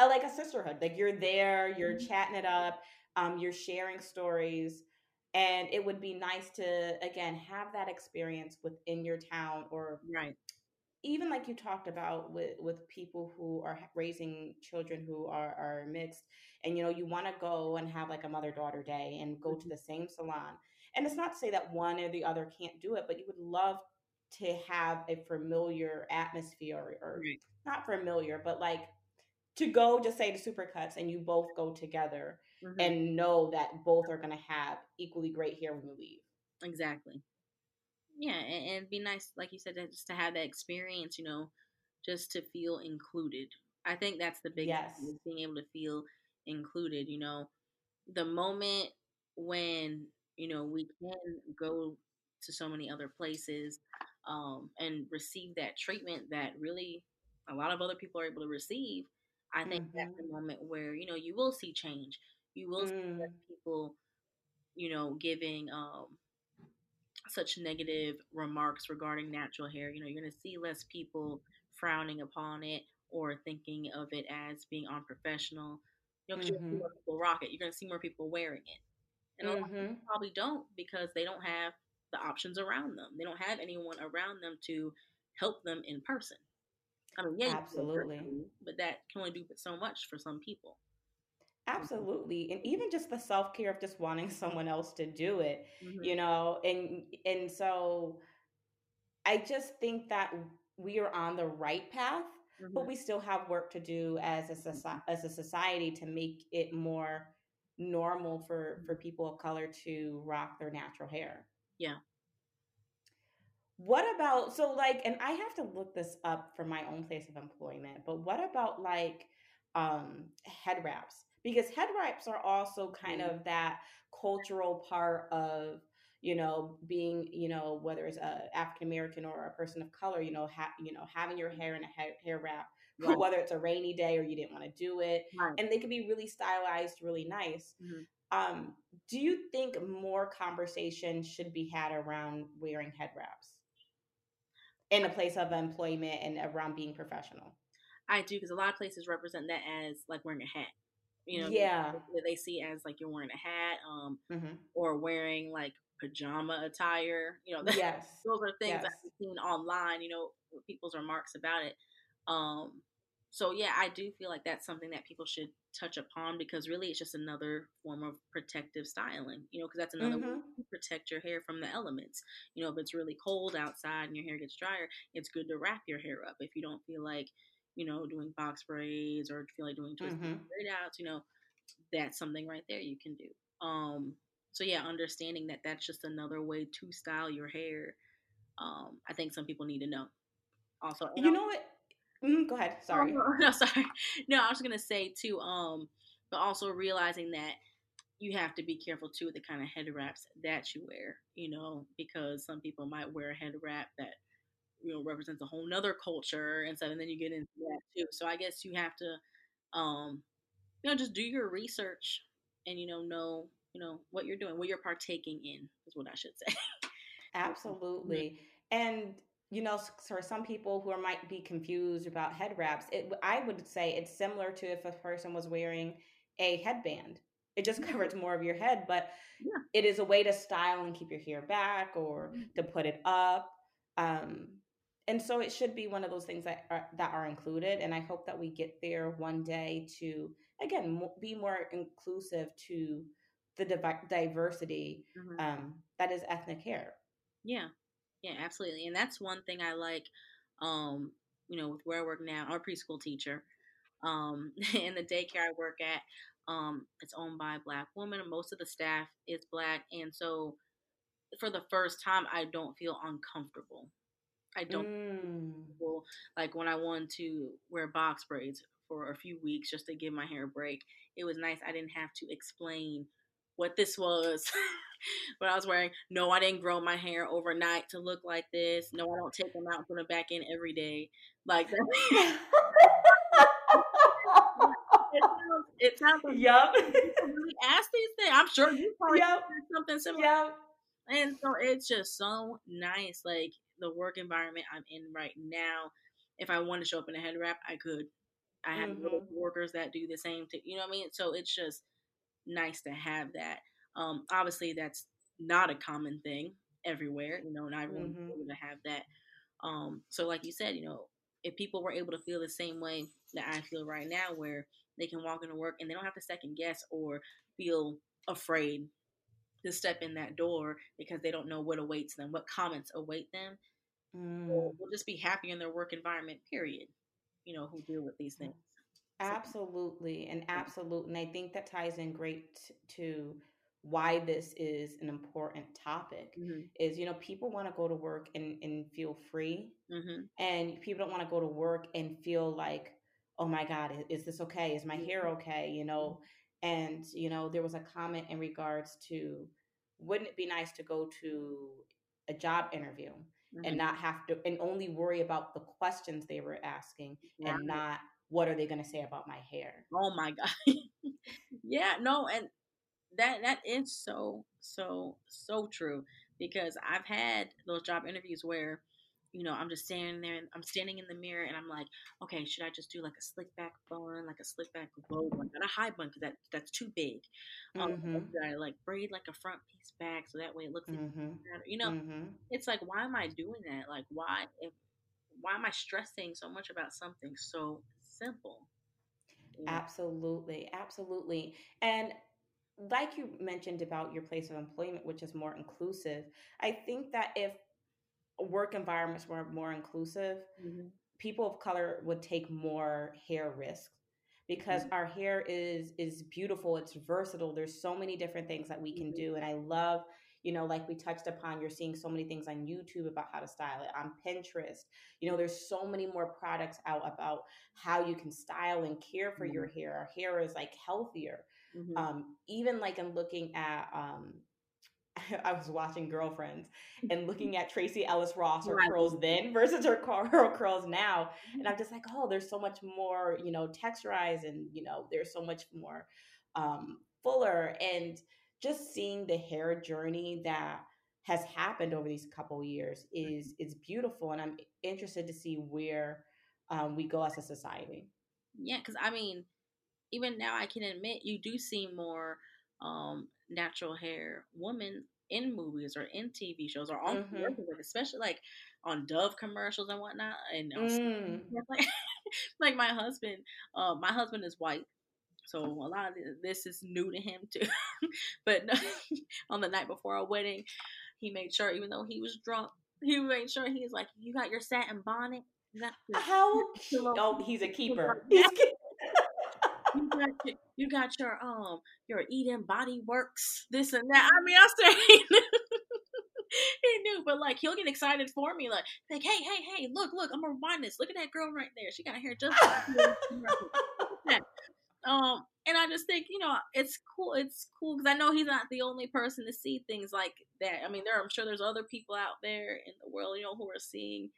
a, like a sisterhood. Like you're there, you're mm-hmm. chatting it up, um, you're sharing stories. and it would be nice to again have that experience within your town or right even like you talked about with with people who are raising children who are are mixed and you know you want to go and have like a mother daughter day and go to mm-hmm. the same salon and it's not to say that one or the other can't do it but you would love to have a familiar atmosphere or, or right. not familiar but like to go just say to supercuts and you both go together mm-hmm. and know that both are going to have equally great hair when you leave exactly yeah, and, and it'd be nice, like you said, just to have that experience, you know, just to feel included. I think that's the biggest yes. thing, being able to feel included. You know, the moment when you know we can go to so many other places um, and receive that treatment that really a lot of other people are able to receive. I think mm-hmm. that's the mm-hmm. moment where you know you will see change. You will mm. see people, you know, giving um, such negative remarks regarding natural hair. You know, you're going to see less people frowning upon it or thinking of it as being unprofessional. You know, mm-hmm. more people rock it. You're going to see more people wearing it. And mm-hmm. a lot of people probably don't because they don't have the options around them. They don't have anyone around them to help them in person. I mean, yeah, absolutely, person, but that can only do so much for some people. Absolutely. And even just the self-care of just wanting [laughs] someone else to do it, mm-hmm. you know, and and so I just think that we are on the right path, mm-hmm. but we still have work to do as a mm-hmm. as a society to make it more normal for for people of color to rock their natural hair. Yeah. What about so like and I have to look this up for my own place of employment, but what about like um head wraps? Because head wraps are also kind mm-hmm. of that cultural part of you know being you know whether it's a african american or a person of color you know ha- you know having your hair in a hair, hair wrap [laughs] right. whether it's a rainy day or you didn't want to do it right. and they can be really stylized really nice mm-hmm. um, do you think more conversation should be had around wearing head wraps in a place of employment and around being professional i do because a lot of places represent that as like wearing a hat you know, yeah, that they see as like you're wearing a hat, um, mm-hmm. or wearing like pajama attire. You know, [laughs] yes, those are things yes. I've seen online. You know, people's remarks about it. Um, so yeah, I do feel like that's something that people should touch upon because really it's just another form of protective styling. You know, because that's another mm-hmm. way to protect your hair from the elements. You know, if it's really cold outside and your hair gets drier, it's good to wrap your hair up if you don't feel like you know, doing box braids or feel like doing twisted mm-hmm. braid outs, you know, that's something right there you can do. Um, so yeah, understanding that that's just another way to style your hair. Um, I think some people need to know. Also, you know what? Mm, go ahead. Sorry. Oh, [laughs] no, sorry. No, I was gonna say too. Um, but also realizing that you have to be careful too with the kind of head wraps that you wear. You know, because some people might wear a head wrap that you know represents a whole nother culture and stuff and then you get into that too. So i guess you have to um you know just do your research and you know know you know what you're doing what you're partaking in is what i should say. [laughs] Absolutely. And you know for some people who are, might be confused about head wraps it, i would say it's similar to if a person was wearing a headband. It just [laughs] covers more of your head but yeah. it is a way to style and keep your hair back or mm-hmm. to put it up um, and so it should be one of those things that are, that are included and i hope that we get there one day to again be more inclusive to the div- diversity mm-hmm. um, that is ethnic hair yeah yeah absolutely and that's one thing i like um, you know with where i work now i'm preschool teacher um, [laughs] in the daycare i work at um, it's owned by a black woman most of the staff is black and so for the first time i don't feel uncomfortable I don't mm. like when I wanted to wear box braids for a few weeks just to give my hair a break. It was nice. I didn't have to explain what this was. [laughs] what I was wearing. No, I didn't grow my hair overnight to look like this. No, I don't take them out and put them back in every day. Like [laughs] that. [laughs] it sounds, like yep. really ask these things. I'm sure you probably yep. something similar. Yep. And so it's just so nice. Like the work environment I'm in right now, if I wanted to show up in a head wrap, I could. I have mm-hmm. workers that do the same thing. You know what I mean? So it's just nice to have that. Um, obviously, that's not a common thing everywhere. You know, not everyone's Mhm. able to have that. Um, so like you said, you know, if people were able to feel the same way that I feel right now, where they can walk into work and they don't have to second guess or feel afraid to step in that door because they don't know what awaits them, what comments await them, Mm. will will just be happy in their work environment. Period. You know, who deal with these things. Absolutely, and absolute, and I think that ties in great to why this is an important topic. mhm, Is you know people want to go to work and and feel free, mhm, and people don't want to go to work and feel like, oh my God, is this okay? Is my hair mhm, okay? You know, and you know there was a comment in regards to, wouldn't it be nice to go to a job interview and mhm. not have to and only worry about the questions they were asking and not what are they going to say about my hair? Oh my god. [laughs] yeah, no, and that that is so so so true because I've had those job interviews where you know I'm just standing there and I'm standing in the mirror and I'm like, okay, should I just do like a slick back bun, like a slick back low bun, not a high bun because that that's too big. Um, Mm-hmm. I like braid like a front piece back so that way it looks Mm-hmm. better? You know, Mm-hmm. it's like why am I doing that? Like why if why am I stressing so much about something so simple? You know? Absolutely, absolutely. And like you mentioned about your place of employment, which is more inclusive, I think that if work environments were more inclusive, Mhm. people of color would take more hair risks because Mhm. our hair is is beautiful it's versatile there's so many different things that we can Mhm. do and i love you know like we touched upon you're seeing so many things on youtube about how to style it on pinterest you know there's so many more products out about how you can style and care for your hair our hair is like healthier Mhm. um even like in looking at um [laughs] I was watching Girlfriends and [laughs] looking at Tracee Ellis Ross, her Right. curls then versus her, cur- [laughs] her curls now. And I'm just like, oh, there's so much more, you know, texturized and, you know, there's so much more um, fuller. And just seeing the hair journey that has happened over these couple years is is beautiful. And I'm interested to see where um, we go as a society. Yeah, because I mean, even now I can admit you do see more um, natural hair women in movies or in TV shows or on Mhm. commercials, especially like on Dove commercials and whatnot. And Mm. like, [laughs] like my husband, uh, my husband is white. So a lot of this is new to him too. [laughs] but [laughs] on the night before our wedding, he made sure, even though he was drunk, he made sure he was like, "You got your satin bonnet. You got your, How Oh, he's a keeper. He's you got your, you got your um your Eden Body Works this and that. I mean, I said [laughs] he knew. but like he'll get excited for me, like like hey hey hey look look I'm gonna rewind this. Look at that girl right there. She got hair just. Um, and I just think you know it's cool. It's cool because I know he's not the only person to see things like that. I mean, there I'm sure there's other people out there in the world, you know, who are seeing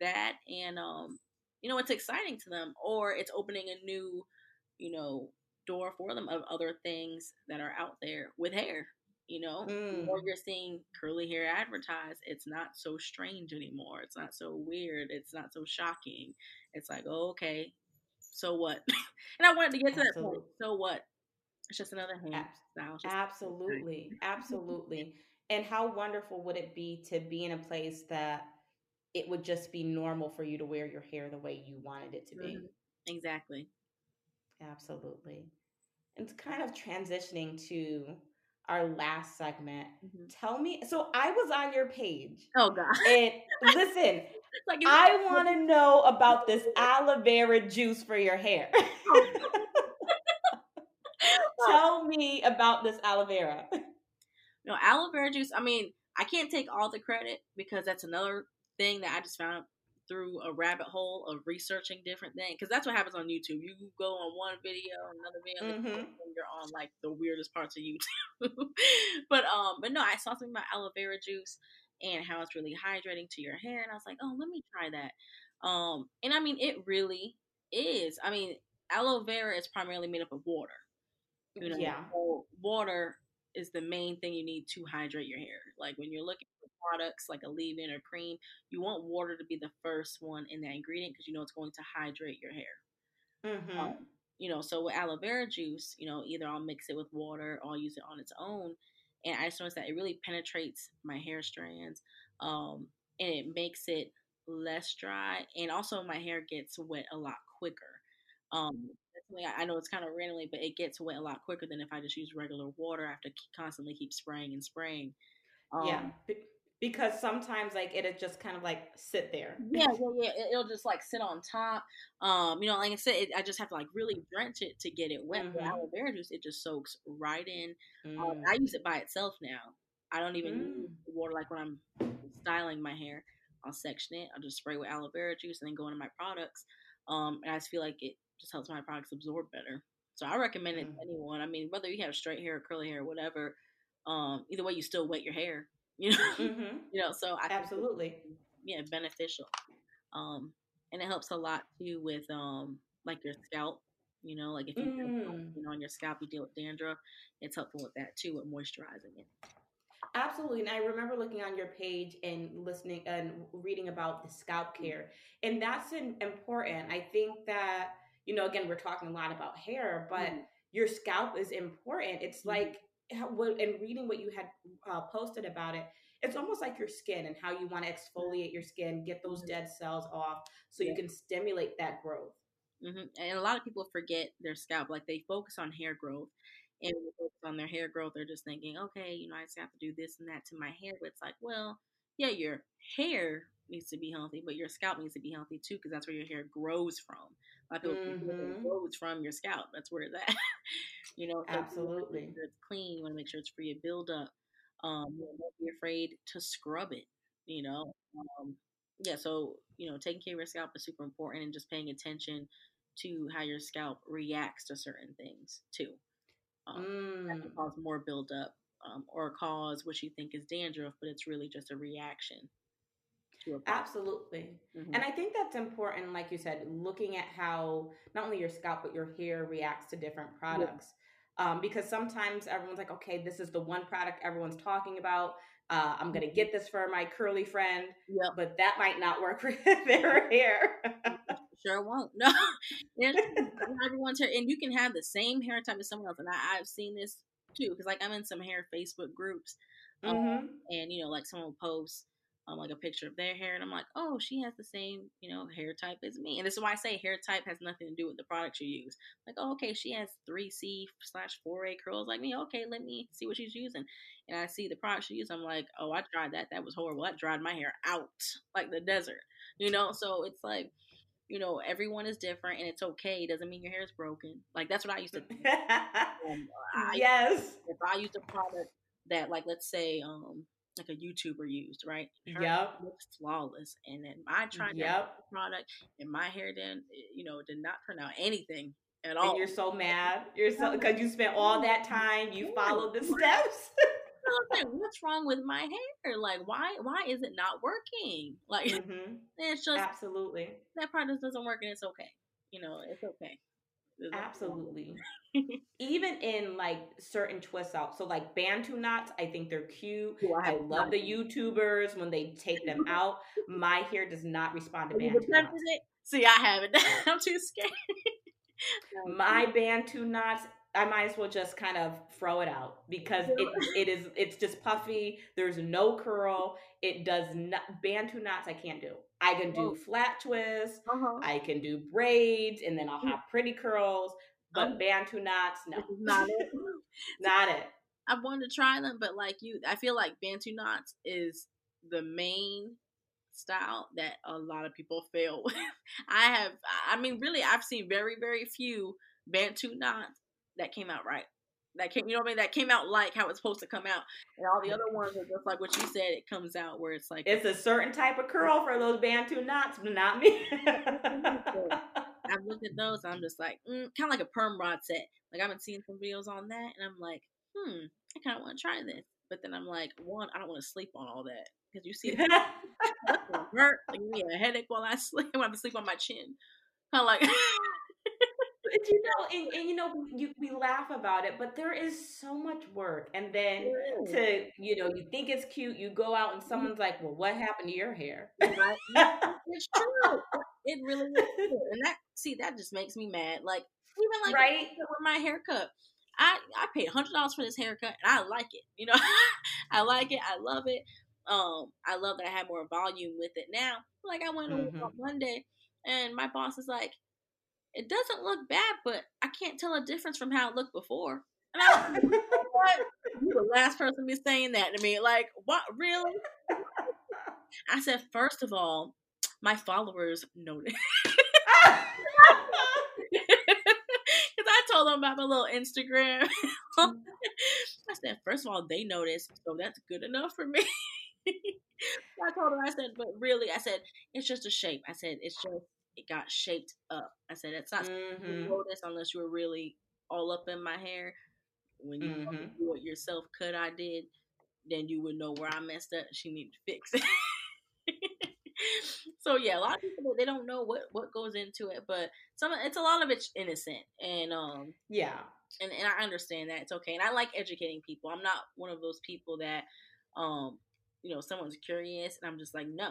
that, and um, you know, it's exciting to them, or it's opening a new, you know, door for them of other things that are out there with hair. You know, Mm. or you're seeing curly hair advertised. It's not so strange anymore. It's not so weird. It's not so shocking. It's like, oh, okay, so what? [laughs] and I wanted to get to that point. So what? It's just another hair Ab- just- Absolutely, [laughs] absolutely. And how wonderful would it be to be in a place that it would just be normal for you to wear your hair the way you wanted it to be? Mhm. Exactly. Absolutely. And it's kind of transitioning to our last segment. Mhm. Tell me, so I was on your page, Oh God. and [laughs] listen, like I want to know about this aloe vera juice for your hair. [laughs] Tell me about this aloe vera. No, aloe vera juice. I mean, I can't take all the credit because that's another thing that I just found through a rabbit hole of researching different things. Because that's what happens on YouTube. You go on one video, another video, Mhm. [laughs] and you're on like the weirdest parts of YouTube. [laughs] but um, but no, I saw something about aloe vera juice and how it's really hydrating to your hair, and I was like, oh, let me try that. Um, and I mean, it really is. I mean, aloe vera is primarily made up of water. You know, Yeah. water is the main thing you need to hydrate your hair. Like when you're looking products like a leave-in or cream, you want water to be the first one in that ingredient because you know it's going to hydrate your hair. Mm-hmm. Um, you know, so with aloe vera juice, you know, either I'll mix it with water or I'll use it on its own. and I just noticed that it really penetrates my hair strands, um, and it makes it less dry, and also my hair gets wet a lot quicker. Um, I know it's kind of randomly, but it gets wet a lot quicker than if I just use regular water. I have to constantly keep spraying and spraying. Um, yeah, because sometimes like it'll just kind of like sit there. Yeah, well, yeah, it'll just like sit on top. Um, you know, like I said, it, I just have to like really drench it to get it wet. Mm-hmm. aloe vera juice, it just soaks right in. Um, mm. Um, I use it by itself now. I don't even mm. use water like when I'm styling my hair. I'll section it. I'll just spray with aloe vera juice and then go into my products. Um, and I just feel like it just helps my products absorb better. So I recommend it to mm. anyone. I mean, whether you have straight hair, or curly hair, or whatever. Um, either way, you still wet your hair. [laughs] You know, mm-hmm. you know. So I absolutely, yeah, beneficial. Um, and it helps a lot too with um, like your scalp. You know, like if you, mm. you know on your scalp you deal with dandruff, it's helpful with that too, with moisturizing it. Absolutely. And I remember looking on your page and listening and reading about the scalp mm. care. And that's an, important. I think that, you know, again, we're talking a lot about hair, but mm. your scalp is important. It's mm. like, and reading what you had uh, posted about it, it's almost like your skin and how you want to exfoliate your skin, get those mm-hmm. dead cells off so you can stimulate that growth. Mm-hmm. And a lot of people forget their scalp, like they focus on hair growth and focus on their hair growth, they're just thinking, okay, you know, I just have to do this and that to my hair. But it's like, well, yeah, your hair needs to be healthy, but your scalp needs to be healthy too, because that's where your hair grows from. Like mm-hmm. grows from your scalp. That's where it's at. [laughs] you know, absolutely. You sure it's clean. You want to make sure it's free of buildup. Um, don't be afraid to scrub it. You know, um, yeah. So you know, taking care of your scalp is super important, and just paying attention to how your scalp reacts to certain things too. Um, mm. That can mm. cause more buildup um, or cause what you think is dandruff, but it's really just a reaction. Absolutely. Mm-hmm. And I think that's important, like you said, looking at how not only your scalp, but your hair reacts to different products. Um, because sometimes everyone's like, okay, this is the one product everyone's talking about. Uh, I'm going to get this for my curly friend, yep. but that might not work [laughs] for their hair. sure won't. No, [laughs] everyone's hair, and you can have the same hair type as someone else. And I, have seen this too, because like I'm in some hair Facebook groups, um, mm-hmm. and you know, like someone will post um, like a picture of their hair, and I'm like, oh, she has the same, you know, hair type as me. And this is why I say hair type has nothing to do with the product you use. Like, oh, okay, she has 3C slash 4A curls like me. Okay, let me see what she's using. And I see the product she uses. I'm like, oh, I tried that. That was horrible. That dried my hair out like the desert, you know? So it's like, you know, everyone is different and it's okay. It doesn't mean your hair is broken. Like that's what I used to think. [laughs] um, I, yes. If I used a product that like let's say um like a YouTuber used, right? Her yep. Looks flawless. And then I tried yep. product and my hair didn't you know, did not turn out anything at all. And you're so mad. You're so because you spent all that time, you followed the steps. like, what's wrong with my hair? Like, why why is it not working? [laughs] Like, mm-hmm. it's just absolutely that product doesn't work, and it's okay. You know, it's okay. absolutely. [laughs] Even in like certain twists out, so like Bantu knots, I think they're cute. Ooh, I, I love the YouTubers when they take them [laughs] out. My hair does not respond to Bantu knots. See, I haven't. [laughs] I'm too scared. My Bantu knots I might as well just kind of throw it out because it, it is it's just puffy. There's no curl. It does not bantu knots. I can't do. I can do flat twists. Uh-huh. I can do braids, and then I'll have pretty curls. But um, bantu knots, no, not it. [laughs] [laughs] not it. I wanted to try them, but like you, I feel like bantu knots is the main style that a lot of people fail with. [laughs] I have, I mean, really, I've seen very, very few bantu knots that came out right. That came, you know what I mean? That came out like how it's supposed to come out, and all the other ones are just like what you said. It comes out where it's like it's a certain type of curl for those Bantu knots, but not me. I've looked at those. I'm just like, mm, kind of like a perm rod set. Like I've been seeing some videos on that, and I'm like, hmm, I kind of want to try this. But then I'm like, one, I don't want to sleep on all that because you see, [laughs] hurt. Like me a headache while I [laughs] sleep. I have to sleep on my chin. Kind of like but you know, and, [laughs] and you know, you, we laugh about it, but there is so much work. And then to, you know, you think it's cute, you go out and mm-hmm. someone's like, well, what happened to your hair? it's true. It really is. [laughs] And that, see, that just makes me mad. Like, even like right? with my haircut. I I paid hundred dollars for this haircut, and I like it. You know, [laughs] I like it. I love it. Um, I love that I have more volume with it now. Like I went mm-hmm. on Monday, and my boss is like, "It doesn't look bad, but I can't tell a difference from how it looked before." And I was like, "What? You the last person be saying that to me? Like, what? Really?" I said, first of all, my followers noticed. Because [laughs] [laughs] I told them about my little Instagram. [laughs] Mm. I said, first of all, they noticed, so that's good enough for me. I told her, I said, but really, I said, it's just a shape. I said, it's just, it got shaped up. I said, it's not mm-hmm. notice unless you were really all up in my hair. When you mm-hmm. do it yourself, cut I did, then you would know where I messed up. She needed to fix it. So yeah, a lot of people they don't know what what goes into it, but some it's a lot of it's innocent and um yeah, and and I understand that it's okay, and I like educating people. I'm not one of those people that um you know someone's curious and I'm just like no.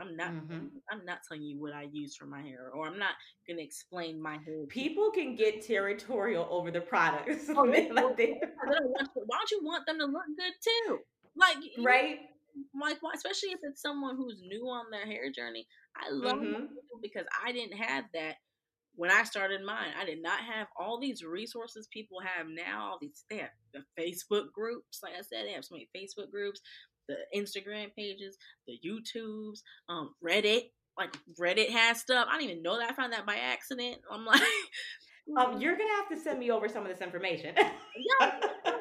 I'm not. Mm-hmm. I'm not telling you what I use for my hair, or I'm not going to explain my hair. People can get territorial over the products. [laughs] Oh, they, [laughs] why don't you want them to look good too? Like right? Like especially if it's someone who's new on their hair journey. I love mm-hmm. because I didn't have that when I started mine. I did not have all these resources people have now. All these they have the Facebook groups, like I said, they have so many Facebook groups, the Instagram pages, the YouTubes, um, Reddit. Like Reddit has stuff. I didn't even know that. I found that by accident. I'm like, [laughs] um, you're gonna have to send me over some of this information. yeah, [laughs]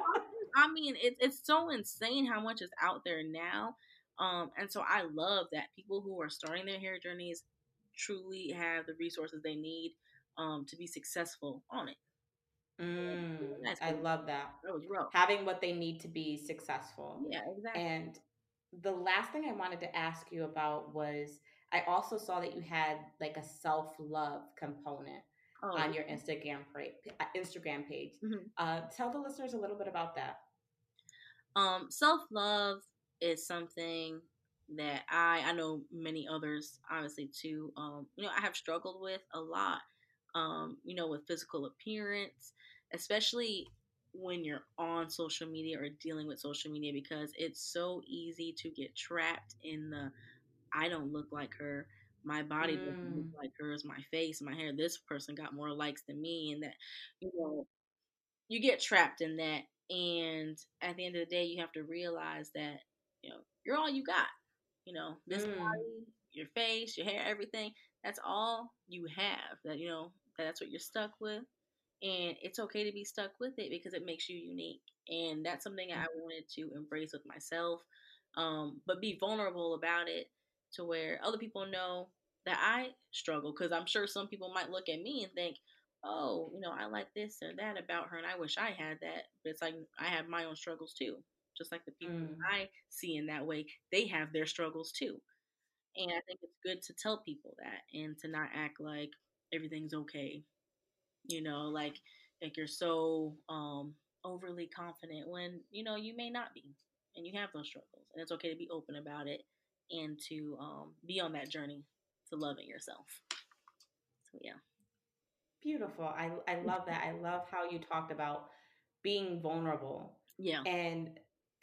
I mean, it's it's so insane how much is out there now. Um, and so I love that people who are starting their hair journeys truly have the resources they need um, to be successful on it. Mm, I love that. That was rough. Having what they need to be successful. Yeah, exactly. And the last thing I wanted to ask you about was I also saw that you had like a self love component oh, on your Instagram uh, Instagram page. Mm-hmm. Uh, tell the listeners a little bit about that. Um, Self love is something that I I know many others obviously too. Um, you know, I have struggled with a lot. Um, you know, with physical appearance, especially when you're on social media or dealing with social media because it's so easy to get trapped in the I don't look like her my body mm. like hers, my face, my hair. This person got more likes than me, and that you know, you get trapped in that. And at the end of the day, you have to realize that you know you're all you got. You know, this mm. body, your face, your hair, everything. That's all you have. That you know that's what you're stuck with, and it's okay to be stuck with it because it makes you unique. And that's something I mm. wanted to embrace with myself, um, but be vulnerable about it to where other people know that I struggle. Because I'm sure some people might look at me and think, oh, you know, I like this or that about her, and I wish I had that. But it's like I have my own struggles too. Just like the people mm. I see in that way, they have their struggles too. And I think it's good to tell people that and to not act like everything's okay. You know, like like you're so um overly confident when, you know, you may not be and you have those struggles. And it's okay to be open about it and to um, be on that journey to loving yourself. So yeah. Beautiful. I I love that. I love how you talked about being vulnerable. Yeah. And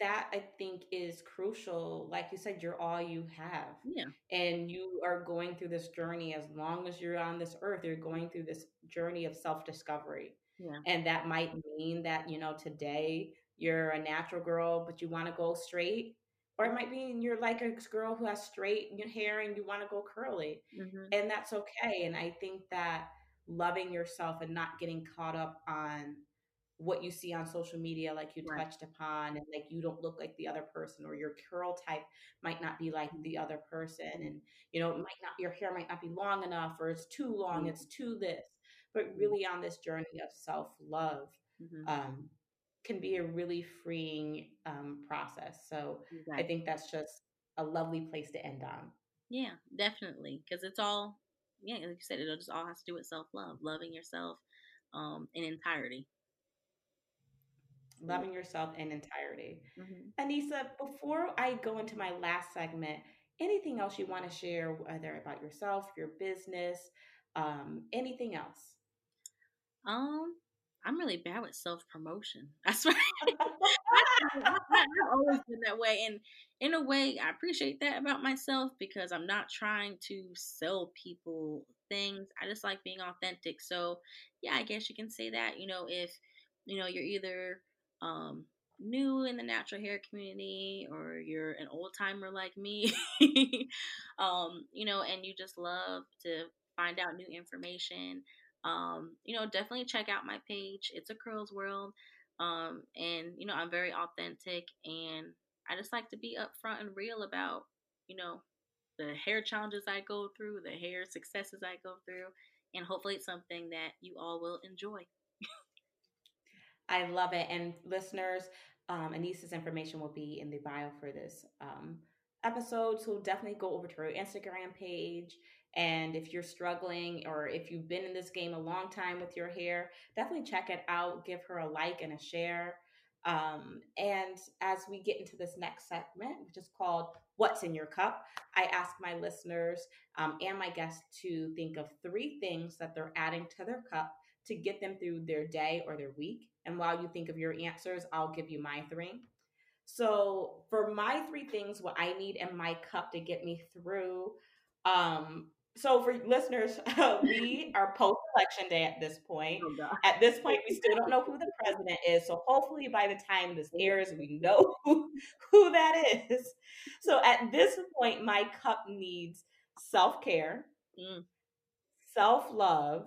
that I think is crucial. Like you said, you're all you have. Yeah. And you are going through this journey as long as you're on this earth, you're going through this journey of self-discovery. Yeah. And that might mean that, you know, today you're a natural girl, but you want to go straight or it might be you're like a girl who has straight hair and you want to go curly mm-hmm. and that's okay and i think that loving yourself and not getting caught up on what you see on social media like you right. touched upon and like you don't look like the other person or your curl type might not be like the other person and you know it might not your hair might not be long enough or it's too long mm-hmm. it's too this but mm-hmm. really on this journey of self-love mm-hmm. um, can be a really freeing um, process. So exactly. I think that's just a lovely place to end on. Yeah, definitely. Because it's all, yeah, like you said, it just all has to do with self love, loving yourself um, in entirety. Loving yourself in entirety. Mm-hmm. Anissa, before I go into my last segment, anything else you want to share, whether about yourself, your business, um, anything else? Um, I'm really bad with self promotion. I [laughs] swear. [laughs] I've always been that way. And in a way, I appreciate that about myself because I'm not trying to sell people things. I just like being authentic. So, yeah, I guess you can say that. You know, if, you know, you're either um, new in the natural hair community or you're an old timer like me, [laughs] um, you know, and you just love to find out new information um, you know, definitely check out my page. It's a curls world. Um, and you know, I'm very authentic and I just like to be upfront and real about, you know, the hair challenges I go through, the hair successes I go through, and hopefully it's something that you all will enjoy. I love it. And listeners, um, Anissa's information will be in the bio for this um, episode. So definitely go over to her Instagram page and if you're struggling or if you've been in this game a long time with your hair, definitely check it out. Give her a like and a share. Um, and as we get into this next segment, which is called What's in Your Cup, I ask my listeners um, and my guests to think of three things that they're adding to their cup to get them through their day or their week. And while you think of your answers, I'll give you my three. So, for my three things, what I need in my cup to get me through um, so for listeners, [laughs] we are post election day at this point. Oh, at this point, we still don't know who the president is. So hopefully, by the time this airs, we know [laughs] who, who that is. So at this point, my cup needs self care, mm. self love,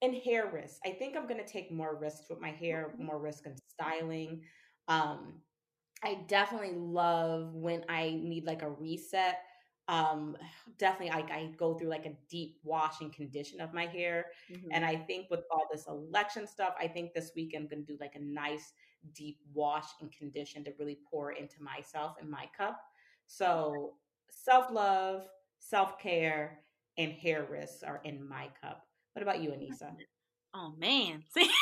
and hair risk. I think I'm going to take more risks with my hair, more risk in styling. Um, I definitely love when I need like a reset um definitely like I go through like a deep wash and condition of my hair mm-hmm. and I think with all this election stuff I think this week I'm going to do like a nice deep wash and condition to really pour into myself and my cup so self-love self-care and hair risks are in my cup what about you Anissa oh man [laughs] see [laughs]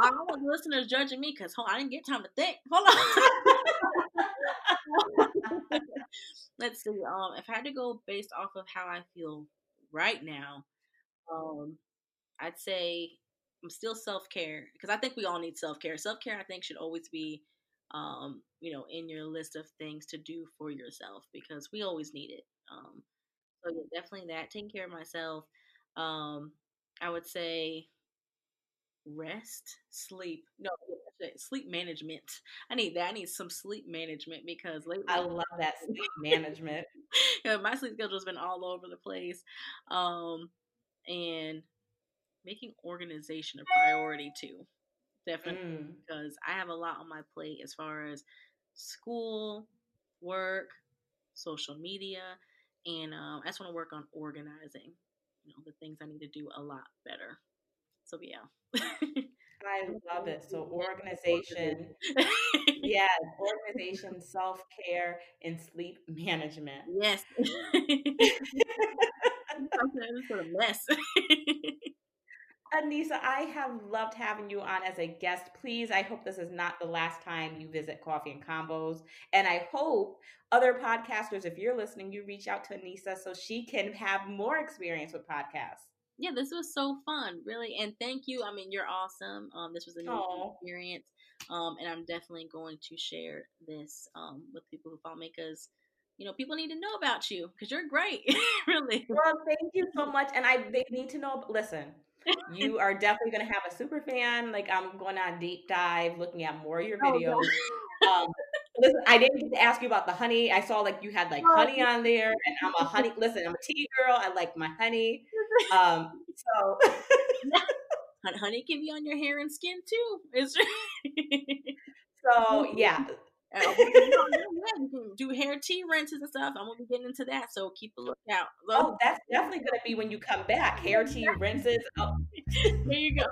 I don't want listeners judging me because I didn't get time to think. Hold [laughs] on. Let's see. Um, if I had to go based off of how I feel right now, um, I'd say I'm still self care because I think we all need self care. Self care, I think, should always be, um, you know, in your list of things to do for yourself because we always need it. Um, so yeah, definitely that. Taking care of myself. Um, I would say rest, sleep. No, sleep management. I need that. I need some sleep management because lately I love that sleep management. [laughs] my sleep schedule's been all over the place. Um, and making organization a priority too. Definitely mm. because I have a lot on my plate as far as school, work, social media, and um, I just want to work on organizing. You know, the things I need to do a lot better. So yeah. I [laughs] love it. So organization, [laughs] yeah, organization, self care, and sleep management. Yes. [laughs] sort of mess. Anissa, I have loved having you on as a guest. Please, I hope this is not the last time you visit Coffee and Convos. And I hope other podcasters, if you're listening, you reach out to Anissa so she can have more experience with podcasts yeah, this was so fun, really. And thank you. I mean, you're awesome. Um, this was a new Aww. experience. Um, and I'm definitely going to share this um with people who follow me because you know people need to know about you because you're great, [laughs] really. Well, thank you so much, and I they need to know. Listen, [laughs] you are definitely going to have a super fan. Like I'm going on deep dive, looking at more of your oh, videos. Oh, um, listen, I didn't get to ask you about the honey. I saw like you had like oh, honey on there, and I'm a honey. Listen, I'm a tea girl. I like my honey. Um, so. [laughs] Honey can be on your hair and skin too. [laughs] So yeah. Uh, do hair tea rinses and stuff. I'm gonna be getting into that, so keep a lookout. Oh, that's definitely gonna be when you come back. Hair tea [laughs] rinses. Oh. there you go.